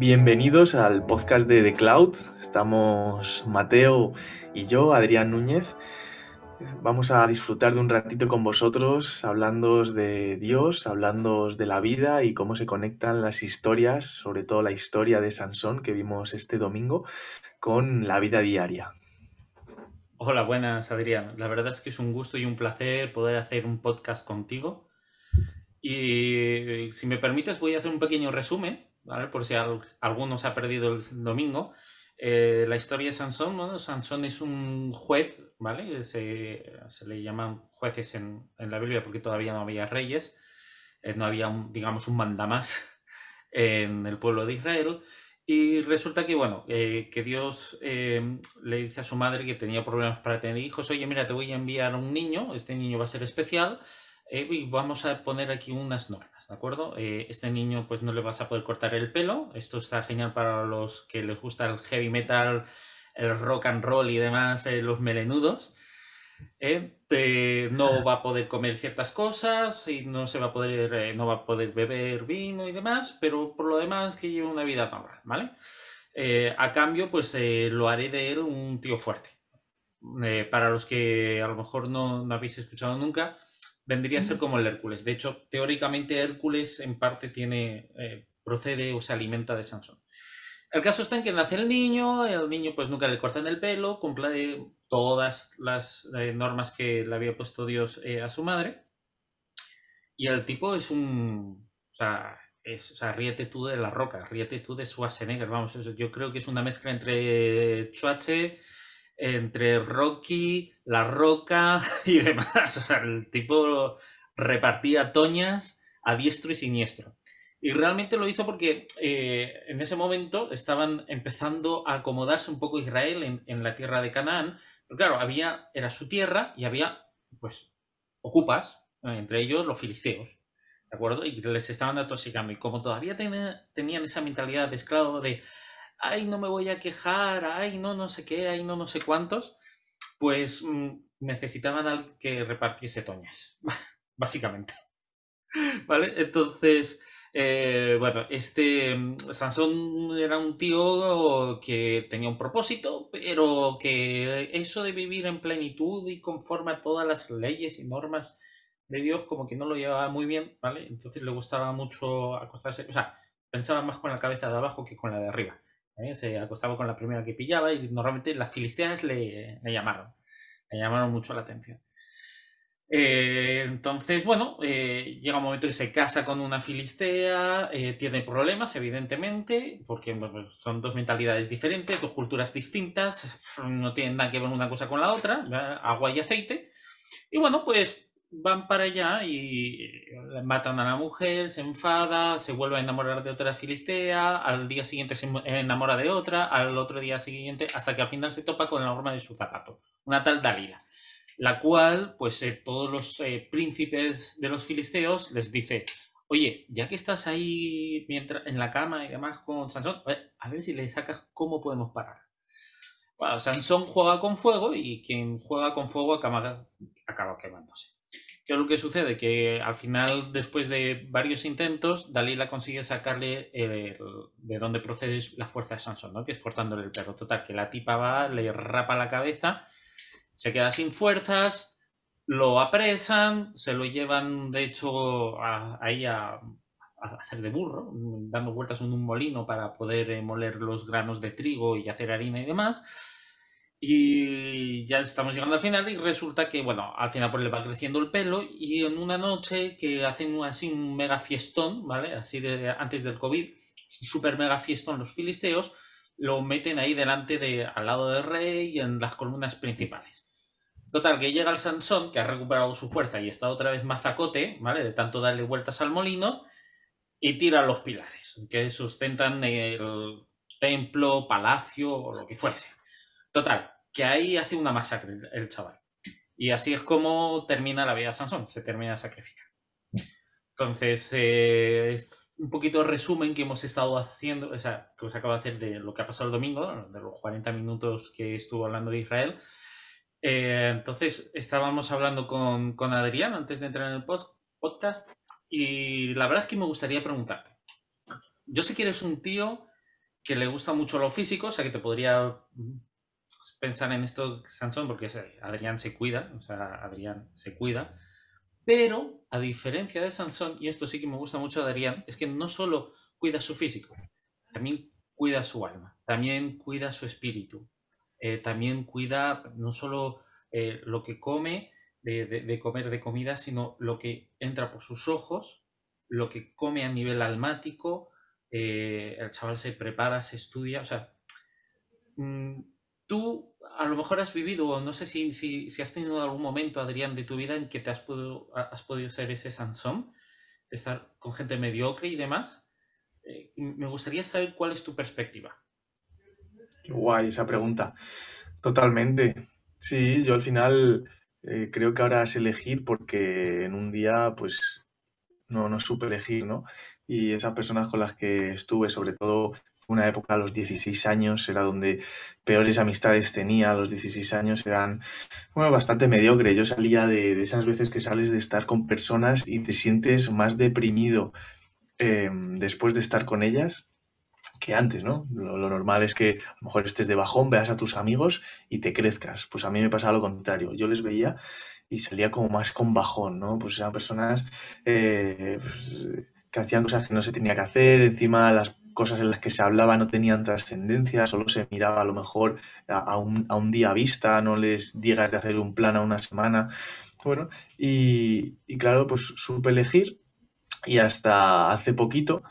Bienvenidos al podcast de The Cloud. Estamos Mateo y yo, Adrián Núñez. Vamos a disfrutar de un ratito con vosotros, hablando de Dios, hablando de la vida y cómo se conectan las historias, sobre todo la historia de Sansón que vimos este domingo, con la vida diaria. Hola, buenas Adrián. La verdad es que es un gusto y un placer poder hacer un podcast contigo. Y si me permites voy a hacer un pequeño resumen por si alguno se ha perdido el domingo. Eh, la historia de Sansón, bueno, Sansón es un juez, ¿vale? Se, le llaman jueces en, la Biblia porque todavía no había reyes, eh, no había, un, digamos, un mandamás en el pueblo de Israel. Y resulta que, bueno, eh, que Dios le dice a su madre que tenía problemas para tener hijos, oye, mira, te voy a enviar un niño, este niño va a ser especial, y vamos a poner aquí unas normas. ¿de acuerdo? Eh, este niño pues no le vas a poder cortar el pelo, esto está genial para los que les gusta el heavy metal, el rock and roll y demás, eh, los melenudos. Eh, no va a poder comer ciertas cosas y no se va a poder no va a poder beber vino y demás, pero por lo demás que lleve una vida normal, ¿vale? a cambio, pues lo haré de él un tío fuerte. para los que a lo mejor no, no habéis escuchado nunca, vendría a ser como el Hércules. De hecho, teóricamente Hércules en parte tiene, eh, procede o se alimenta de Sansón. El caso está en que nace el niño, el niño pues nunca le cortan el pelo, cumple todas las eh, normas que le había puesto Dios eh, a su madre. Y el tipo es un... O sea, es, o sea, ríete tú de la roca, ríete tú de Schwarzenegger, vamos, yo creo que es una mezcla entre Chuache entre Rocky, La Roca y demás. O sea, el tipo repartía toñas a diestro y siniestro. Y realmente lo hizo porque eh, en ese momento estaban empezando a acomodarse un poco Israel en, la tierra de Canaán. Pero claro, había, era su tierra y había, pues, ocupas, eh, entre ellos los filisteos. ¿De acuerdo? Y les estaban atoxicando. Y como todavía tenían esa mentalidad de esclavo de ay, no me voy a quejar, ay, no, no sé qué, ay, no, no sé cuántos, pues mm, necesitaban que repartiese toñas, básicamente. ¿Vale? Entonces, eh, bueno, este mm, Sansón era un tío que tenía un propósito, pero que eso de vivir en plenitud y conforme a todas las leyes y normas de Dios, como que no lo llevaba muy bien, ¿vale? Entonces le gustaba mucho acostarse, o sea, pensaba más con la cabeza de abajo que con la de arriba. ¿Eh? Se acostaba con la primera que pillaba y normalmente las filisteas le, llamaron. Le llamaron mucho la atención. Eh, entonces, bueno, eh, llega un momento que se casa con una filistea, tiene problemas, evidentemente, porque pues, son dos mentalidades diferentes, dos culturas distintas, no tienen nada que ver una cosa con la otra, agua y aceite. Y bueno, pues van para allá y matan a la mujer, se enfada, se vuelve a enamorar de otra filistea, al día siguiente se enamora de otra, al otro día siguiente, hasta que al final se topa con la norma de su zapato, una tal Dalila, la cual, pues eh, todos los eh, príncipes de los filisteos les dice, oye, ya que estás ahí mientras, en la cama y demás con Sansón, a ver si le sacas cómo podemos parar. Bueno, Sansón juega con fuego y quien juega con fuego acaba quemándose. ¿Qué es lo que sucede? Que al final, después de varios intentos, Dalila consigue sacarle de dónde procede la fuerza de Sansón, ¿no? que es cortándole el perro. Total, que la tipa va, le rapa la cabeza, se queda sin fuerzas, lo apresan, se lo llevan, de hecho, ahí a, a, hacer de burro, dando vueltas en un molino para poder eh, moler los granos de trigo y hacer harina y demás y ya estamos llegando al final y resulta que, bueno, al final pues le va creciendo el pelo y en una noche que hacen así un mega fiestón, ¿vale? Así de antes del COVID, super mega fiestón los filisteos, lo meten ahí delante de, al lado del rey y en las columnas principales. Total, que llega el Sansón, que ha recuperado su fuerza y está otra vez mazacote, ¿vale? De tanto darle vueltas al molino, y tira los pilares, que sustentan el templo, palacio o lo que fuese. Total, que ahí hace una masacre el, chaval. Y así es como termina la vida de Sansón, se termina de sacrificar. Entonces, eh, es un poquito resumen que hemos estado haciendo, o sea, que os acabo de hacer de lo que ha pasado el domingo, de los 40 minutos que estuvo hablando de Israel. Eh, entonces, estábamos hablando con, con, Adrián antes de entrar en el podcast y la verdad es que me gustaría preguntarte. Yo sé que eres un tío que le gusta mucho lo físico, o sea, que te podría pensar en esto Sansón, porque Adrián se cuida, o sea, Adrián se cuida, pero a diferencia de Sansón, y esto sí que me gusta mucho de Adrián, es que no solo cuida su físico, también cuida su alma, también cuida su espíritu, eh, también cuida no solo eh, lo que come, de, comer de comida, sino lo que entra por sus ojos, lo que come a nivel almático, eh, el chaval se prepara, se estudia, o sea, mm, tú a lo mejor has vivido, o no sé si, si, has tenido algún momento, Adrián, de tu vida en que te has podido, has podido ser ese Sansón, de estar con gente mediocre y demás. Eh, me gustaría saber cuál es tu perspectiva. Qué guay esa pregunta. Totalmente. Sí, yo al final eh, creo que ahora es elegir porque en un día pues no, no supe elegir, ¿no? Y esas personas con las que estuve, sobre todo una época a los 16 años, era donde peores amistades tenía, a los 16 años eran, bueno, bastante mediocre. Yo salía de, esas veces que sales de estar con personas y te sientes más deprimido Em, después de estar con ellas que antes, ¿no? Lo, normal es que a lo mejor estés de bajón, veas a tus amigos y te crezcas. Pues a mí me pasaba lo contrario. Yo les veía y salía como más con bajón, ¿no? Pues eran personas eh, pues, que hacían cosas que no se tenía que hacer, encima las cosas en las que se hablaba no tenían trascendencia, solo se miraba a lo mejor a, un, a un día vista, no les digas de hacer un plan a una semana. Bueno, y, y claro, pues supe elegir y hasta hace poquito,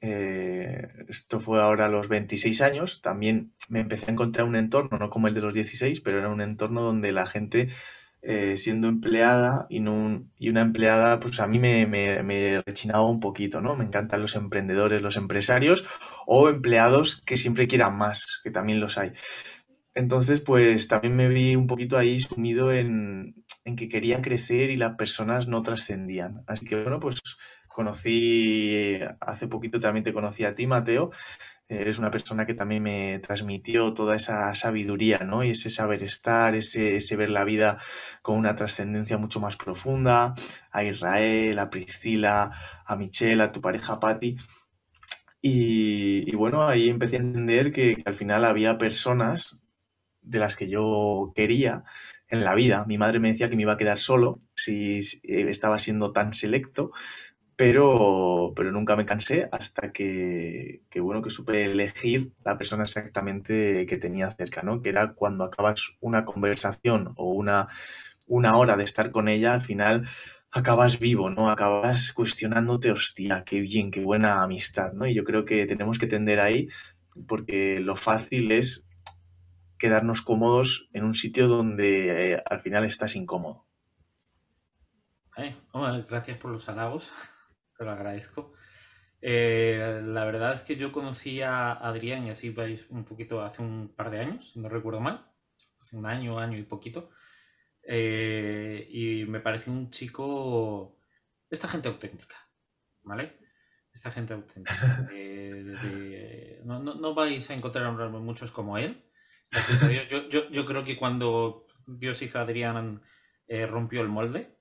eh, esto fue ahora a los 26 años, también me empecé a encontrar un entorno, no como el de los 16, pero era un entorno donde la gente, eh, siendo empleada y, no y una empleada, pues a mí me, me, rechinaba un poquito, ¿no? Me encantan los emprendedores, los empresarios o empleados que siempre quieran más, que también los hay. Entonces, pues también me vi un poquito ahí sumido en, en que quería crecer y las personas no trascendían. Así que bueno, pues conocí, hace poquito también te conocí a ti, Mateo. Eres una persona que también me transmitió toda esa sabiduría, ¿no? Y ese saber estar, ese, ese ver la vida con una trascendencia mucho más profunda. A Israel, a Priscila, a Michelle, a tu pareja Patti. Y, bueno, ahí empecé a entender que al final había personas de las que yo quería en la vida. Mi madre me decía que me iba a quedar solo si eh, estaba siendo tan selecto, pero, pero nunca me cansé hasta que, bueno, que supe elegir la persona exactamente que tenía cerca, ¿no? Que era cuando acabas una conversación o una, una hora de estar con ella, al final acabas vivo, ¿no? Acabas cuestionándote, hostia, qué bien, qué buena amistad, ¿no? Y yo creo que tenemos que tender ahí porque lo fácil es quedarnos cómodos en un sitio donde eh, al final estás incómodo. Eh, gracias por los halagos, te lo agradezco. Eh, la verdad es que yo conocí a Adrián y así vais un poquito hace un par de años, si no recuerdo mal, hace un año, año y poquito. y me pareció un chico, esta gente auténtica, ¿vale? Esta gente auténtica. no, no, no, vais a encontrar muchos como él, yo, creo que cuando Dios hizo a Adrián eh, rompió el molde.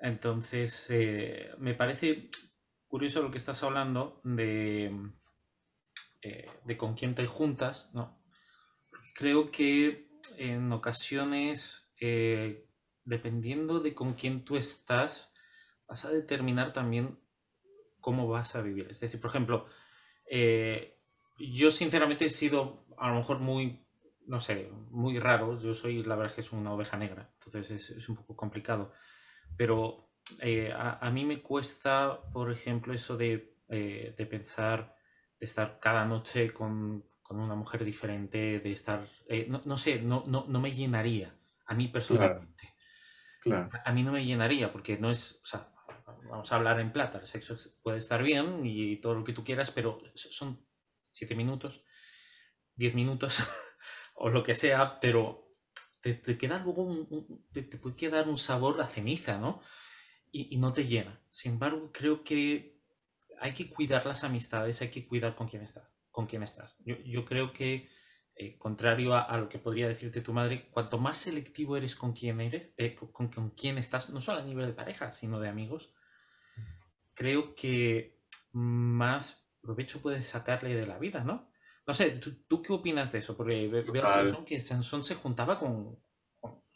Entonces, eh, me parece curioso lo que estás hablando de, eh, de con quién te juntas, ¿no? creo que en ocasiones, dependiendo de con quién tú estás, vas a determinar también cómo vas a vivir. Es decir, por ejemplo, yo sinceramente he sido a lo mejor muy, no sé, muy raro. Yo soy, la verdad es que es una oveja negra, entonces es, un poco complicado. Pero eh, a, mí me cuesta, por ejemplo, eso de, eh, de pensar, de estar cada noche con, con una mujer diferente, de estar, eh, no, no, sé, no, no, no, me llenaría, a mí personalmente. Claro. A, mí no me llenaría, porque no es, o sea, vamos a hablar en plata, el sexo puede estar bien y todo lo que tú quieras, pero son siete minutos 10 minutos o lo que sea, pero te, queda algo, te, puede quedar un sabor a ceniza, ¿no? Y, no te llena. Sin embargo, creo que hay que cuidar las amistades, hay que cuidar con quién estás. Con quién estás. Yo, creo que, eh, contrario a, lo que podría decirte tu madre, cuanto más selectivo eres con quién eres, eh, con, con quién estás, no solo a nivel de pareja, sino de amigos, creo que más provecho puedes sacarle de la vida, ¿no? No sé, ¿tú, qué opinas de eso? Porque veo a Sansón que Sansón se juntaba con,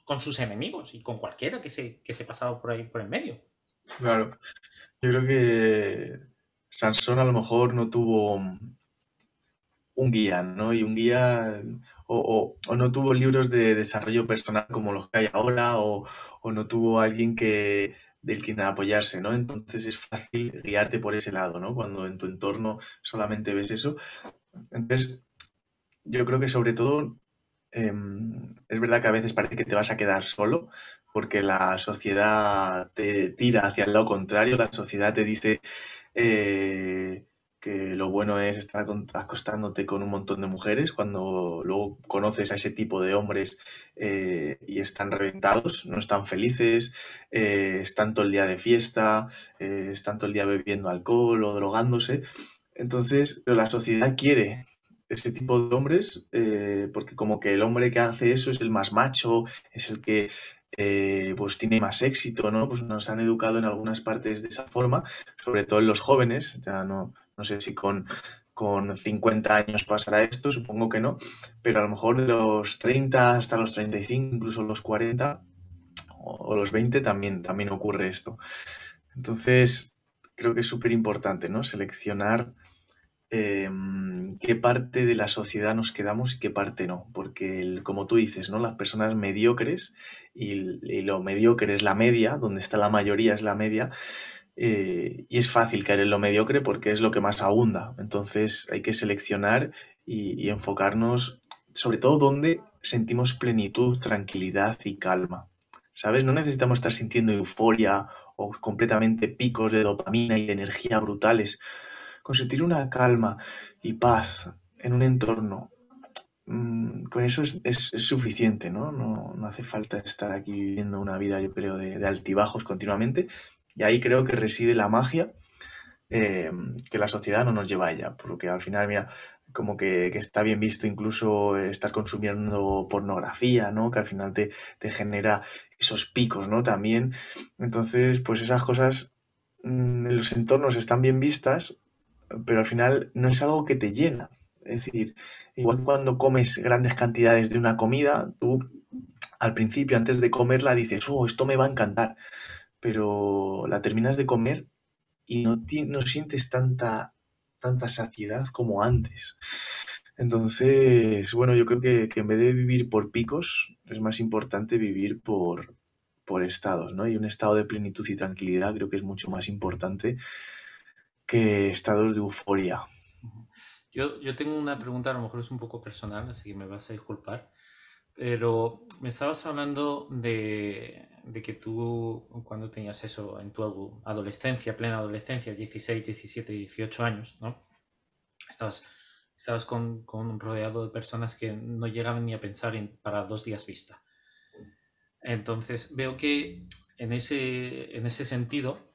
con, sus enemigos y con cualquiera que se, que se pasaba por ahí por el medio. Claro, yo creo que Sansón a lo mejor no tuvo un guía, ¿no? Y un guía, o, no tuvo libros de desarrollo personal como los que hay ahora, o, o no tuvo alguien que del que apoyarse, ¿no? Entonces es fácil guiarte por ese lado, ¿no? Cuando en tu entorno solamente ves eso. Entonces, yo creo que sobre todo em, es verdad que a veces parece que te vas a quedar solo porque la sociedad te tira hacia el lado contrario, la sociedad te dice eh, que lo bueno es estar acostándote con un montón de mujeres cuando luego conoces a ese tipo de hombres eh, y están reventados, no están felices, eh, están todo el día de fiesta, están todo el día bebiendo alcohol o drogándose. Entonces, pero la sociedad quiere ese tipo de hombres, eh, porque como que el hombre que hace eso es el más macho, es el que eh, pues tiene más éxito, ¿no? Pues nos han educado en algunas partes de esa forma, sobre todo en los jóvenes, ya no, no sé si con, con 50 años pasará esto, supongo que no, pero a lo mejor de los 30 hasta los 35, incluso los 40 o los 20 también, también ocurre esto. Entonces, creo que es súper importante, ¿no? Seleccionar Em, qué parte de la sociedad nos quedamos y qué parte no. Porque, como tú dices, ¿no? Las personas mediocres y, lo mediocre es la media, donde está la mayoría es la media, eh, y es fácil caer en lo mediocre porque es lo que más abunda. Entonces hay que seleccionar y, enfocarnos sobre todo donde sentimos plenitud, tranquilidad y calma. ¿Sabes? No necesitamos estar sintiendo euforia o completamente picos de dopamina y de energía brutales con sentir una calma y paz en un entorno, mm, con eso es, suficiente, ¿no? ¿no? hace falta estar aquí viviendo una vida, yo creo, de, altibajos continuamente. Y ahí creo que reside la magia eh, que la sociedad no nos lleva a ella, porque al final, mira, como que, está bien visto incluso estar consumiendo pornografía, ¿no? Que al final te, te genera esos picos, ¿no? También. Entonces, pues esas cosas mm, en los entornos están bien vistas, pero al final no es algo que te llena. Es decir, igual cuando comes grandes cantidades de una comida, tú al principio, antes de comerla, dices, oh, esto me va a encantar, pero la terminas de comer y no, no sientes tanta, tanta saciedad como antes. Entonces, bueno, yo creo que, en vez de vivir por picos, es más importante vivir por, por estados, ¿no? Y un estado de plenitud y tranquilidad creo que es mucho más importante que estados de euforia. Yo, yo tengo una pregunta, a lo mejor es un poco personal, así que me vas a disculpar, pero me estabas hablando de, de que tú, cuando tenías eso en tu adolescencia, plena adolescencia, 16, 17, 18 años, ¿no? Estabas, estabas con, con rodeado de personas que no llegaban ni a pensar en, para dos días vista. Entonces, veo que en ese, en ese sentido,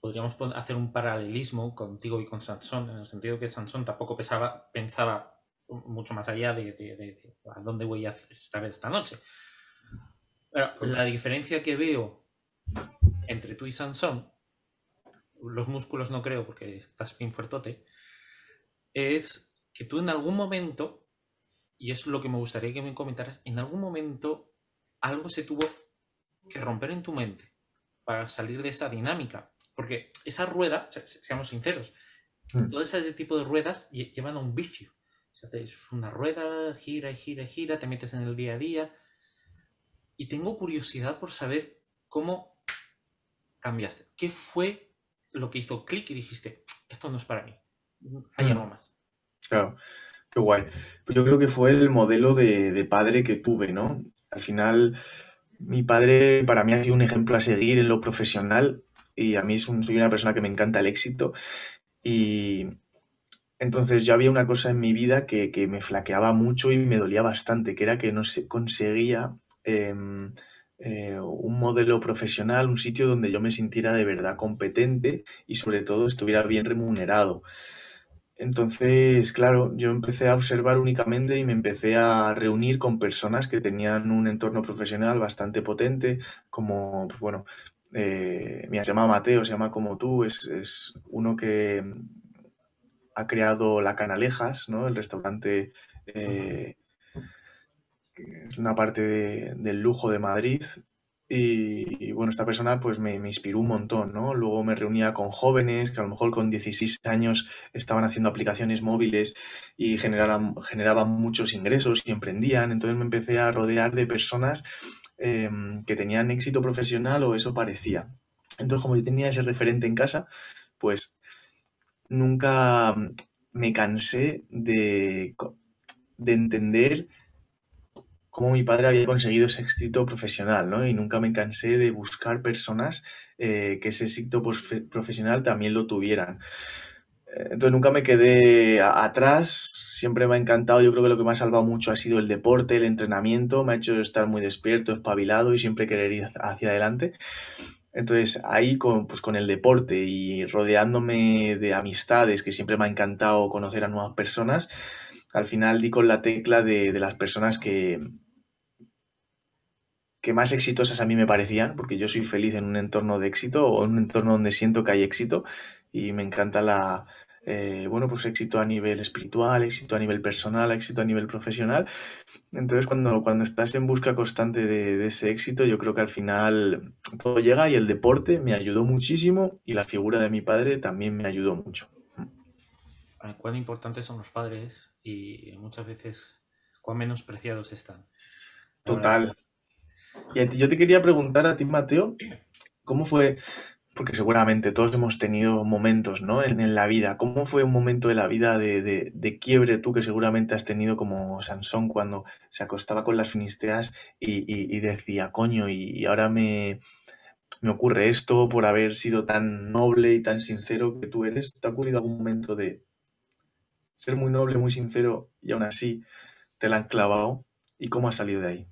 podríamos hacer un paralelismo contigo y con Sansón, en el sentido que Sansón tampoco pensaba, pensaba mucho más allá de, a dónde voy a estar esta noche. Pero la diferencia que veo entre tú y Sansón, los músculos no creo porque estás bien fuertote, es que tú en algún momento, y es lo que me gustaría que me comentaras, en algún momento algo se tuvo que romper en tu mente para salir de esa dinámica. Porque esa rueda, seamos sinceros, mm. todo ese tipo de ruedas llevan a un vicio. Sea, es una rueda, gira y gira y gira, te metes en el día a día. Y tengo curiosidad por saber cómo cambiaste. ¿Qué fue lo que hizo clic y dijiste, esto no es para mí? Hay mm. algo más. Claro, qué guay. Pues yo creo que fue el modelo de, de padre que tuve, ¿no? Al final, mi padre para mí ha sido un ejemplo a seguir en lo profesional y a mí soy una persona que me encanta el éxito y entonces yo había una cosa en mi vida que, me flaqueaba mucho y me dolía bastante, que era que no se conseguía em, eh, un modelo profesional, un sitio donde yo me sintiera de verdad competente y sobre todo estuviera bien remunerado. Entonces, claro, yo empecé a observar únicamente y me empecé a reunir con personas que tenían un entorno profesional bastante potente, como, pues bueno, eh, se llama Mateo, se llama como tú, es, uno que, ha creado La Canalejas, ¿no? El restaurante eh, es una parte del lujo de Madrid. Y, bueno, esta persona pues me, inspiró un montón, ¿no? Luego me reunía con jóvenes que a lo mejor con 16 años estaban haciendo aplicaciones móviles y generaban, generaban muchos ingresos y emprendían. Entonces me empecé a rodear de personas em, que tenían éxito profesional o eso parecía. Entonces como yo tenía ese referente en casa, pues nunca me cansé de, de entender cómo mi padre había conseguido ese éxito profesional, ¿no? Y nunca me cansé de buscar personas eh, que ese éxito profesional también lo tuvieran. Entonces nunca me quedé atrás, siempre me ha encantado, yo creo que lo que me ha salvado mucho ha sido el deporte, el entrenamiento, me ha hecho estar muy despierto, espabilado y siempre querer ir hacia adelante. Entonces ahí con, pues, con el deporte y rodeándome de amistades, que siempre me ha encantado conocer a nuevas personas, al final di con la tecla de, las personas que, que más exitosas a mí me parecían, porque yo soy feliz en un entorno de éxito o en un entorno donde siento que hay éxito y me encanta la, eh, bueno, pues éxito a nivel espiritual, éxito a nivel personal, éxito a nivel profesional. Entonces, cuando, cuando estás en busca constante de, ese éxito, yo creo que al final todo llega y el deporte me ayudó muchísimo y la figura de mi padre también me ayudó mucho. Cuán importantes son los padres y muchas veces cuán menospreciados están. Total. Y yo te quería preguntar a ti, Mateo, ¿cómo fue porque seguramente todos hemos tenido momentos, ¿no? En, la vida. ¿Cómo fue un momento de la vida de, quiebre tú que seguramente has tenido como Sansón cuando se acostaba con las finisteras y, decía, coño, y, ahora me, me, ocurre esto por haber sido tan noble y tan sincero que tú eres? ¿Te ha ocurrido algún momento de ser muy noble, muy sincero y aún así te la han clavado? ¿Y cómo has salido de ahí?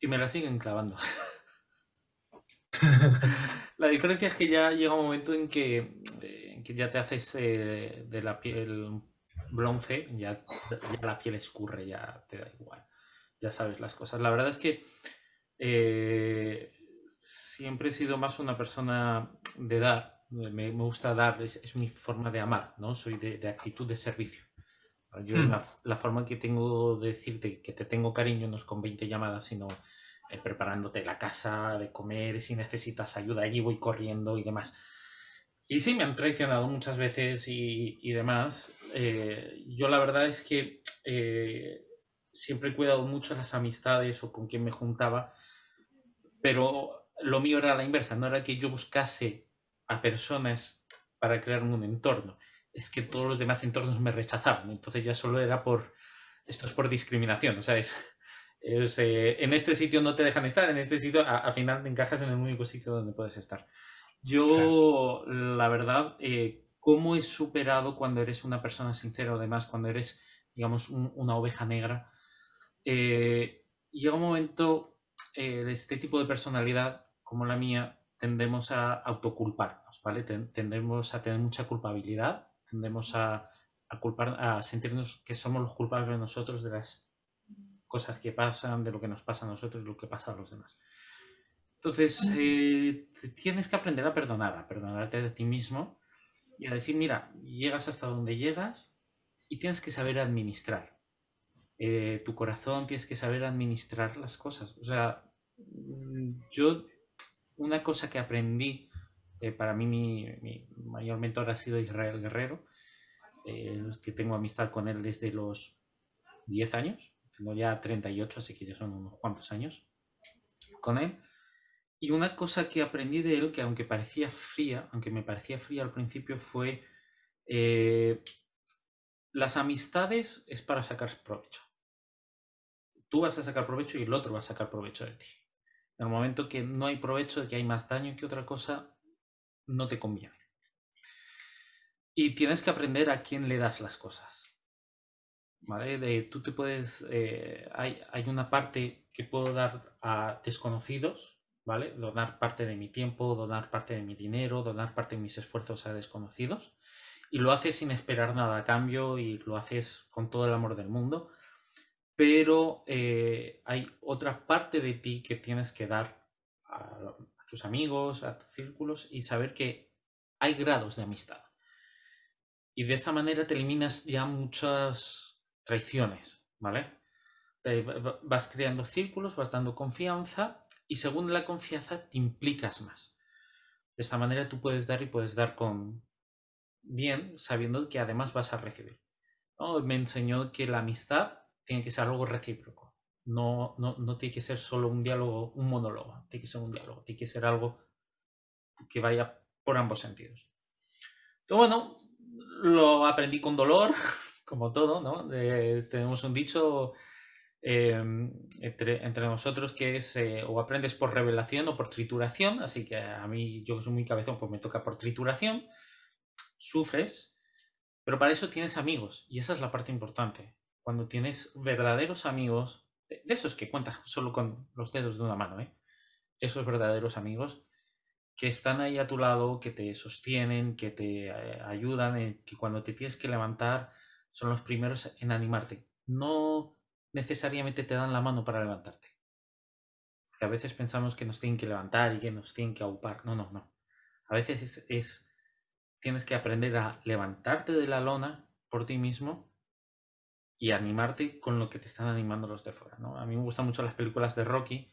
Y me la siguen clavando. la diferencia es que ya llega un momento en que, eh, ya te haces eh, de la piel bronce, ya, la piel escurre, ya te da igual, ya sabes las cosas. La verdad es que eh, siempre he sido más una persona de dar, me, gusta dar, es, mi forma de amar, ¿no? Soy de, actitud de servicio. Yo hmm. la, la, forma que tengo de decirte que te tengo cariño no es con 20 llamadas, sino eh, preparándote la casa, de comer, si necesitas ayuda, allí voy corriendo y demás. Y sí, me han traicionado muchas veces y, demás. Eh, yo la verdad es que eh, siempre he cuidado mucho las amistades o con quien me juntaba, pero lo mío era la inversa, no era que yo buscase a personas para crear un entorno, es que todos los demás entornos me rechazaban, entonces ya solo era por, esto es por discriminación, ¿sabes? En este sitio no te dejan estar, en este sitio al final te encajas en el único sitio donde puedes estar. Yo, la verdad, eh, ¿cómo he superado cuando eres una persona sincera o además cuando eres, digamos, una oveja negra? Eh, llega un momento eh, de este tipo de personalidad como la mía, tendemos a autoculparnos, ¿vale? Tendemos a tener mucha culpabilidad, tendemos a, a, culpar, a sentirnos que somos los culpables nosotros de las cosas que pasan, de lo que nos pasa a nosotros lo que pasa a los demás. Entonces, eh, tienes que aprender a perdonar, a perdonarte de ti mismo y a decir, mira, llegas hasta donde llegas y tienes que saber administrar. Eh, tu corazón, tienes que saber administrar las cosas. O sea, mm, yo, una cosa que aprendí, eh, para mí mi, mi, mayor mentor ha sido Israel Guerrero, que tengo amistad con él desde los 10 años, tengo ya 38, así que ya son unos cuantos años con él. Y una cosa que aprendí de él, que aunque parecía fría, aunque me parecía fría al principio, fue eh, las amistades es para sacar provecho. Tú vas a sacar provecho y el otro va a sacar provecho de ti. En el momento que no hay provecho, que hay más daño que otra cosa, no te conviene. Y tienes que aprender a quién le das las cosas. ¿Vale? De, tú te puedes, eh, hay, hay, una parte que puedo dar a desconocidos, ¿vale? Donar parte de mi tiempo, donar parte de mi dinero, donar parte de mis esfuerzos a desconocidos. Y lo haces sin esperar nada a cambio y lo haces con todo el amor del mundo. Pero eh, hay otra parte de ti que tienes que dar a, a tus amigos, a tus círculos y saber que hay grados de amistad. Y de esta manera te eliminas ya muchas traiciones, ¿vale? vas creando círculos, vas dando confianza y según la confianza te implicas más. De esta manera tú puedes dar y puedes dar con bien, sabiendo que además vas a recibir. Me enseñó que la amistad tiene que ser algo recíproco. No, no, no tiene que ser solo un diálogo, un monólogo. Tiene que ser un diálogo. Tiene que ser algo que vaya por ambos sentidos. Entonces, bueno, lo aprendí con dolor, como todo, ¿no? tenemos un dicho em, entre, nosotros que es eh, o aprendes por revelación o por trituración, así que a mí, yo que soy muy cabezón, pues me toca por trituración, sufres, pero para eso tienes amigos, y esa es la parte importante. Cuando tienes verdaderos amigos, de esos que cuentas solo con los dedos de una mano, ¿eh? esos verdaderos amigos, que están ahí a tu lado, que te sostienen, que te eh, ayudan, que cuando te tienes que levantar son los primeros en animarte. No necesariamente te dan la mano para levantarte. Porque a veces pensamos que nos tienen que levantar y que nos tienen que aupar. No, no, no. A veces es, es tienes que aprender a levantarte de la lona por ti mismo y animarte con lo que te están animando los de fuera. ¿no? A mí me gustan mucho las películas de Rocky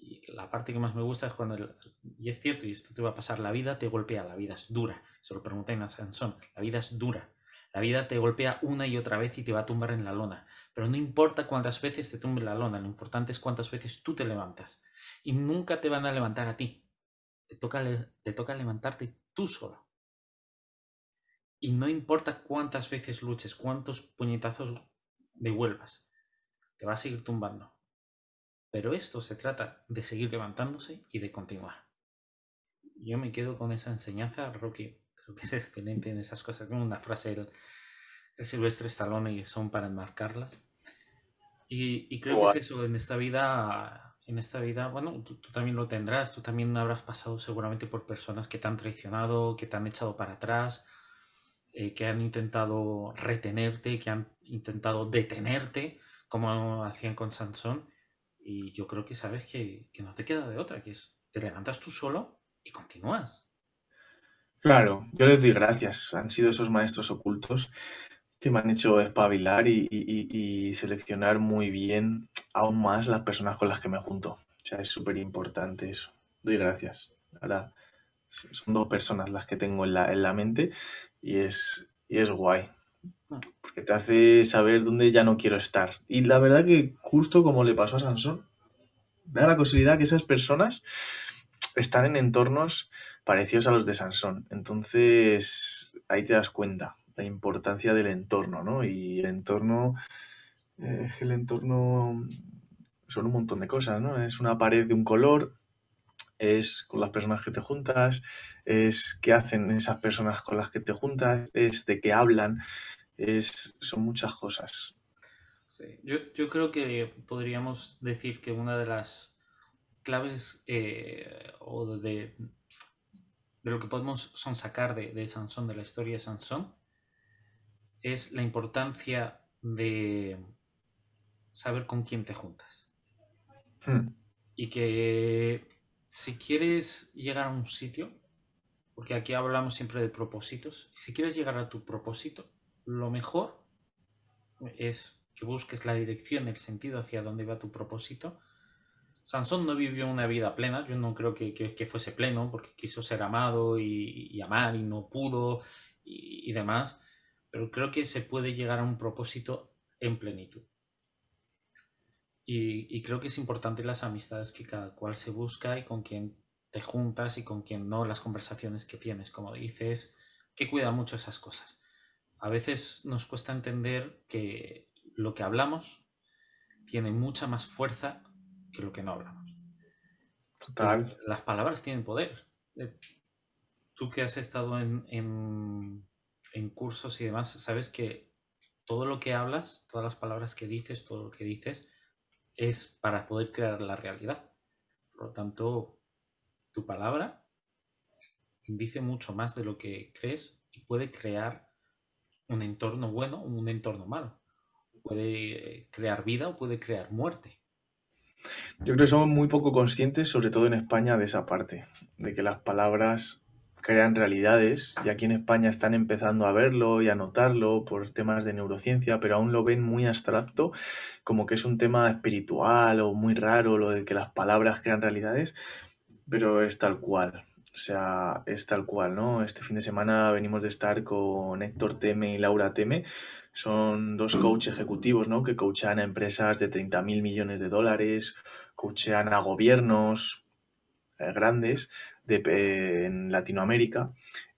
y la parte que más me gusta es cuando, y es cierto, y esto te va a pasar, la vida te golpea, la vida es dura. Se lo pregunté a Sansón, la vida es dura. La vida te golpea una y otra vez y te va a tumbar en la lona. Pero no importa cuántas veces te tumbe la lona, lo importante es cuántas veces tú te levantas. Y nunca te van a levantar a ti. Te toca, te toca levantarte tú solo. Y no importa cuántas veces luches, cuántos puñetazos devuelvas, te va a seguir tumbando. Pero esto se trata de seguir levantándose y de continuar. Yo me quedo con esa enseñanza, Rocky. Creo que es excelente en esas cosas. Tengo una frase de Silvestre Stallone y son para enmarcarla. Y, creo que es eso, en esta vida, en esta vida, bueno, tú, también lo tendrás, tú también habrás pasado seguramente por personas que te han traicionado, que te han echado para atrás, eh, que han intentado retenerte, que han intentado detenerte, como hacían con Sansón. Y yo creo que sabes que, no te queda de otra, que es te levantas tú solo y continúas. Claro, yo les doy gracias. Han sido esos maestros ocultos que me han hecho espabilar y, seleccionar muy bien aún más las personas con las que me junto. O sea, es súper importante eso. Doy gracias. Ahora son dos personas las que tengo en la, en la mente y es, y es guay. Porque te hace saber dónde ya no quiero estar. Y la verdad que justo como le pasó a Sansón, da la casualidad que esas personas están en entornos parecidos a los de Sansón. Entonces ahí te das cuenta la importancia del entorno, ¿no? Y el entorno, eh, el entorno son un montón de cosas, ¿no? Es una pared de un color, es con las personas que te juntas, es qué hacen esas personas con las que te juntas, es de qué hablan, es, son muchas cosas. Yo, creo que podríamos decir que una de las claves eh, o de, de, lo que podemos son sacar de, de, Sansón, de la historia de Sansón, es la importancia de saber con quién te juntas. Hmm. Y que si quieres llegar a un sitio, porque aquí hablamos siempre de propósitos, si quieres llegar a tu propósito, lo mejor es que busques la dirección, el sentido hacia dónde va tu propósito. Sansón no vivió una vida plena, yo no creo que, fuese pleno, porque quiso ser amado y, amar y no pudo y, demás, pero creo que se puede llegar a un propósito en plenitud. Y, creo que es importante las amistades que cada cual se busca y con quien te juntas y con quien no, las conversaciones que tienes, como dices, que cuida mucho esas cosas a veces nos cuesta entender que lo que hablamos tiene mucha más fuerza que lo que no hablamos. Total. Las palabras tienen poder. Eh, tú que has estado en, en, cursos y demás, sabes que todo lo que hablas, todas las palabras que dices, todo lo que dices, es para poder crear la realidad. Por lo tanto, tu palabra dice mucho más de lo que crees y puede crear un entorno bueno o un entorno malo. Puede crear vida o puede crear muerte. Yo creo que somos muy poco conscientes, sobre todo en España, de esa parte, de que las palabras crean realidades y aquí en España están empezando a verlo y a notarlo por temas de neurociencia, pero aún lo ven muy abstracto, como que es un tema espiritual o muy raro lo de que las palabras crean realidades, pero es tal cual. O sea, es tal cual, ¿no? Este fin de semana venimos de estar con Héctor Teme y Laura Teme. Son dos coach ejecutivos, ¿no? Que coachan a empresas de 30 mil millones de dólares, coachean a gobiernos eh, grandes de, en Latinoamérica.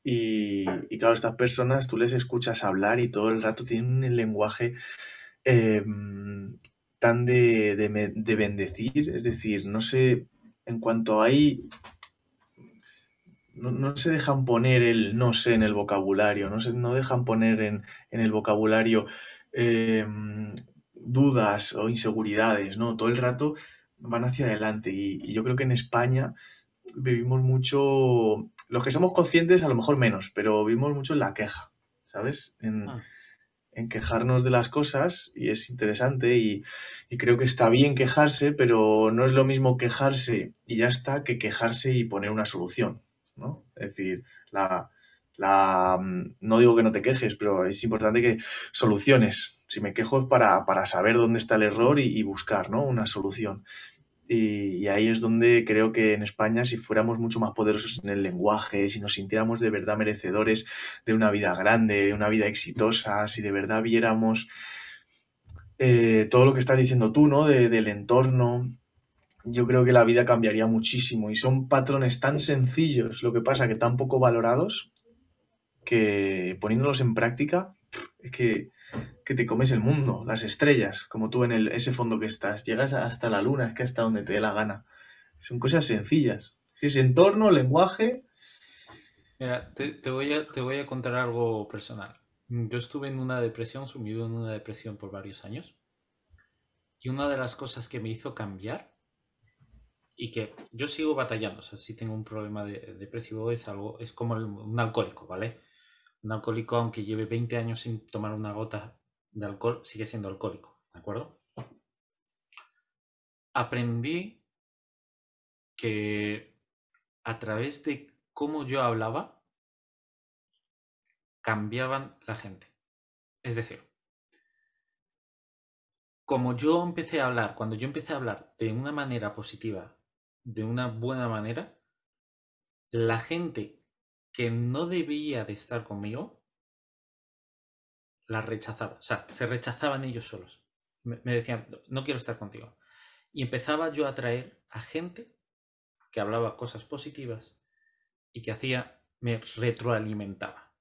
Y, claro, estas personas tú les escuchas hablar y todo el rato tienen un lenguaje em, tan de, de, de bendecir. Es decir, no sé, en cuanto hay no, se dejan poner el no sé en el vocabulario, no, se, no dejan poner en, el vocabulario em, dudas o inseguridades, ¿no? Todo el rato van hacia adelante y, yo creo que en España vivimos mucho, los que somos conscientes a lo mejor menos, pero vivimos mucho en la queja, ¿sabes? En, ah. quejarnos de las cosas y es interesante y, y, creo que está bien quejarse, pero no es lo mismo quejarse y ya está que quejarse y poner una solución. ¿No? Es decir, la, la, mm, no digo que no te quejes, pero es importante que soluciones. Si me quejo es para, saber dónde está el error y, buscar ¿no? una solución. Y, ahí es donde creo que en España, si fuéramos mucho más poderosos en el lenguaje, si nos sintiéramos de verdad merecedores de una vida grande, de una vida exitosa, si de verdad viéramos eh, todo lo que estás diciendo tú, ¿no? del entorno, yo creo que la vida cambiaría muchísimo. Y son patrones tan sencillos, lo que pasa que tan poco valorados, que poniéndolos en práctica, es que, te comes el mundo, las estrellas, como tú en el, ese fondo que estás. Llegas hasta la luna, es que hasta donde te dé la gana. Son cosas sencillas. Ese entorno, lenguaje. Mira, te, voy a, te voy a contar algo personal. Yo estuve en una depresión, sumido en una depresión por varios años. Y una de las cosas que me hizo cambiar y que yo sigo batallando. Si tengo un problema de, depresivo, es algo, es como un alcohólico, ¿vale? Un alcohólico, aunque lleve 20 años sin tomar una gota de alcohol, sigue siendo alcohólico, ¿de acuerdo? Aprendí que a través de cómo yo hablaba, cambiaban la gente. Es decir, como yo empecé a hablar, cuando yo empecé a hablar de una manera positiva de una buena manera, la gente que no debía de estar conmigo, la rechazaba. O sea, se rechazaban ellos solos. Me, decían, no quiero estar contigo. Y empezaba yo a atraer a gente que hablaba cosas positivas y que hacía, me retroalimentaba.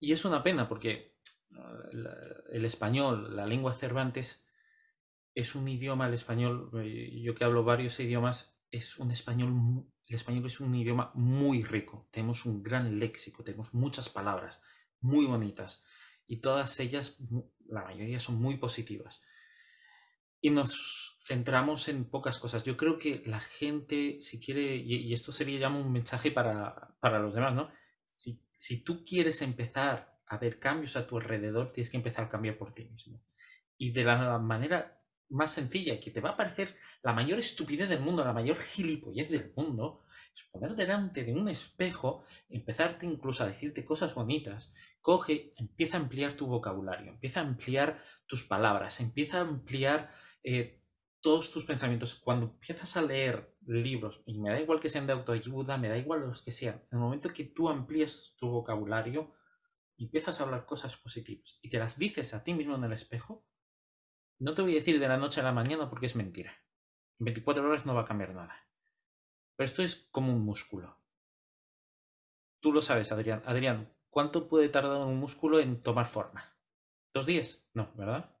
Y es una pena porque uh, el español, la lengua Cervantes, es un idioma, el español, eh, yo que hablo varios idiomas, es un español, el español es un idioma muy rico. Tenemos un gran léxico, tenemos muchas palabras muy bonitas y todas ellas, la mayoría son muy positivas. Y nos centramos en pocas cosas. Yo creo que la gente, si quiere, y, esto sería ya un mensaje para, para los demás, ¿no? Si, si tú quieres empezar a ver cambios a tu alrededor, tienes que empezar a cambiar por ti mismo. Y de la manera más sencilla y que te va a parecer la mayor estupidez del mundo, la mayor gilipollez del mundo, es poner delante de un espejo, empezarte incluso a decirte cosas bonitas, coge, empieza a ampliar tu vocabulario, empieza a ampliar tus palabras, empieza a ampliar eh, todos tus pensamientos. Cuando empiezas a leer libros, y me da igual que sean de autoayuda, me da igual los que sean, en el momento que tú amplíes tu vocabulario, empiezas a hablar cosas positivas y te las dices a ti mismo en el espejo, no te voy a decir de la noche a la mañana porque es mentira. En 24 horas no va a cambiar nada. Pero esto es como un músculo. Tú lo sabes, Adrián. Adrián, ¿cuánto puede tardar un músculo en tomar forma? ¿Dos días? No, ¿verdad?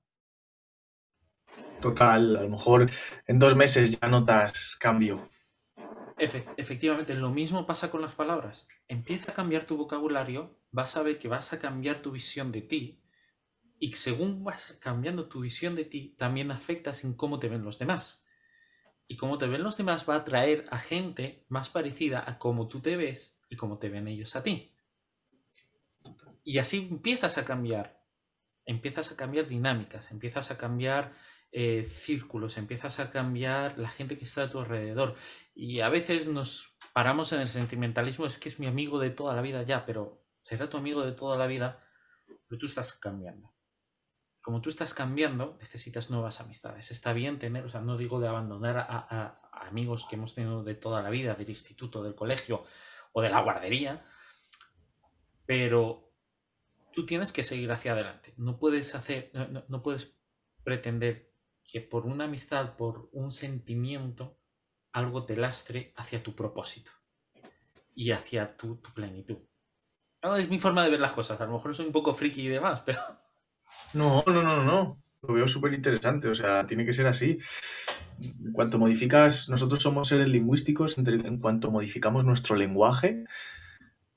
Total, a lo mejor en dos meses ya notas cambio. efectivamente, lo mismo pasa con las palabras. Empieza a cambiar tu vocabulario, vas a ver que vas a cambiar tu visión de ti y según vas cambiando tu visión de ti, también afectas en cómo te ven los demás. Y cómo te ven los demás va a atraer a gente más parecida a cómo tú te ves y cómo te ven ellos a ti. Y así empiezas a cambiar empiezas a cambiar dinámicas, empiezas a cambiar eh, círculos, empiezas a cambiar la gente que está a tu alrededor. Y a veces nos paramos en el sentimentalismo, es que es mi amigo de toda la vida ya, pero será tu amigo de toda la vida, pero tú estás cambiando. Como tú estás cambiando, necesitas nuevas amistades. Está bien tener, o sea, no digo de abandonar a amigos que hemos tenido de toda la vida, del instituto, del colegio o de la guardería, pero tú tienes que seguir hacia adelante. No puedes hacer, no, puedes pretender que por una amistad, por un sentimiento, algo te lastre hacia tu propósito y hacia tu, plenitud. es mi forma de ver las cosas. A lo mejor soy un poco friki y demás, pero. No, no, no, no. Lo veo súper interesante. O sea, tiene que ser así. En cuanto modificas, nosotros somos seres lingüísticos, en cuanto modificamos nuestro lenguaje,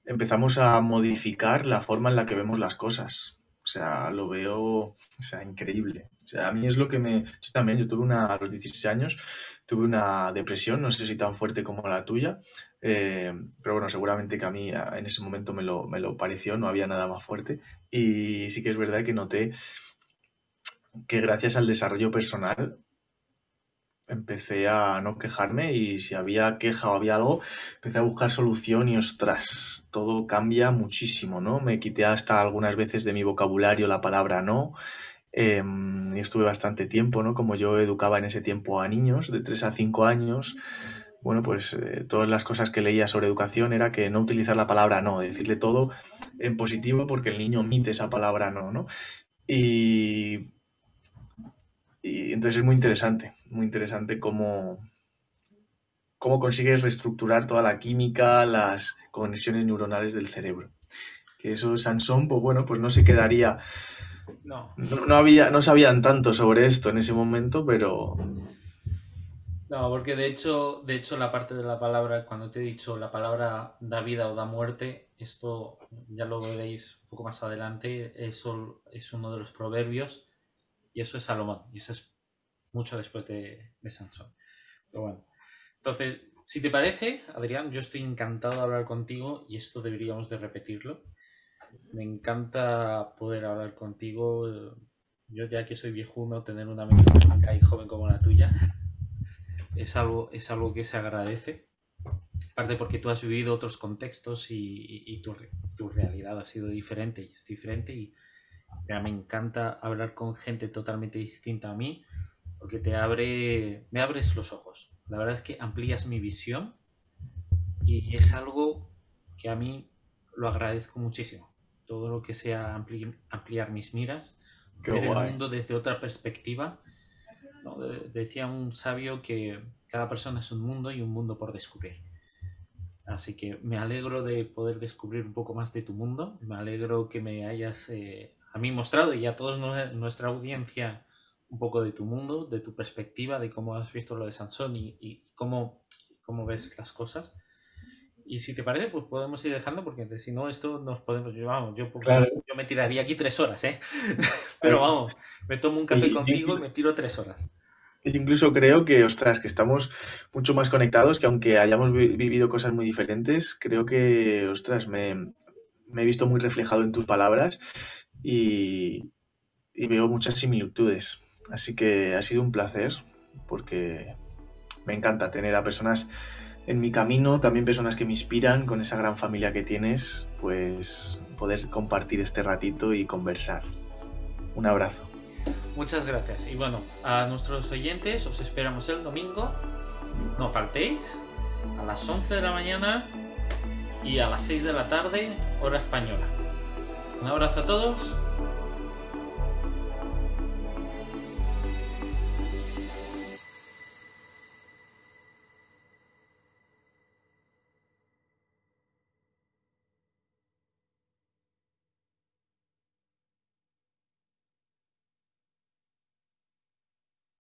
empezamos a modificar la forma en la que vemos las cosas. O sea, lo veo, o sea, increíble. O sea, a mí es lo que me... Yo también, yo tuve una, a los 16 años, tuve una depresión, no sé si tan fuerte como la tuya, eh, pero bueno, seguramente que a mí en ese momento me lo, me lo pareció, no había nada más fuerte. Y sí que es verdad que noté que gracias al desarrollo personal empecé a no quejarme y si había queja o había algo, empecé a buscar solución y ostras, todo cambia muchísimo, ¿no? Me quité hasta algunas veces de mi vocabulario la palabra no. Em, y estuve bastante tiempo, ¿no? Como yo educaba en ese tiempo a niños de 3 a 5 años, bueno, pues eh, todas las cosas que leía sobre educación era que no utilizar la palabra no, decirle todo en positivo porque el niño omite esa palabra no, ¿no? Y y entonces es muy interesante, muy interesante cómo, cómo consigues reestructurar toda la química, las conexiones neuronales del cerebro. Que eso Sansón, pues bueno, pues no se quedaría. No. no. había, no sabían tanto sobre esto en ese momento, pero. No, porque de hecho, de hecho, la parte de la palabra, cuando te he dicho la palabra da vida o da muerte, esto ya lo veréis un poco más adelante, eso es uno de los proverbios y eso es Salomón, y eso es mucho después de, Sansón. Pero bueno, entonces, si te parece, Adrián, yo estoy encantado de hablar contigo y esto deberíamos de repetirlo. Me encanta poder hablar contigo. Yo ya que soy viejuno, tener una mente y joven como la tuya es algo, es algo que se agradece. Aparte porque tú has vivido otros contextos y, tu, tu, realidad ha sido diferente y es diferente y me encanta hablar con gente totalmente distinta a mí porque te abre, me abres los ojos. La verdad es que amplías mi visión y es algo que a mí lo agradezco muchísimo. Todo lo que sea ampliar mis miras, ver el mundo desde otra perspectiva. Decía un sabio que cada persona es un mundo y un mundo por descubrir. Así que me alegro de poder descubrir un poco más de tu mundo. Me alegro que me hayas eh, a mí mostrado y a toda nuestra audiencia un poco de tu mundo, de tu perspectiva, de cómo has visto lo de Sansón y, cómo, cómo ves las cosas. Y si te parece, pues podemos ir dejando, porque si no, esto nos podemos. Yo, vamos, yo, yo me tiraría aquí tres horas, ¿eh? Pero vamos, me tomo un café contigo y me tiro tres horas. Incluso creo que, ostras, que estamos mucho más conectados, que aunque hayamos vivido cosas muy diferentes, creo que, ostras, me, me he visto muy reflejado en tus palabras y, veo muchas similitudes. Así que ha sido un placer porque me encanta tener a personas en mi camino, también personas que me inspiran con esa gran familia que tienes, pues poder compartir este ratito y conversar. Un abrazo. Muchas gracias. Y bueno, a nuestros oyentes os esperamos el domingo. No faltéis a las 11 de la mañana y a las 6 de la tarde, hora española. Un abrazo a todos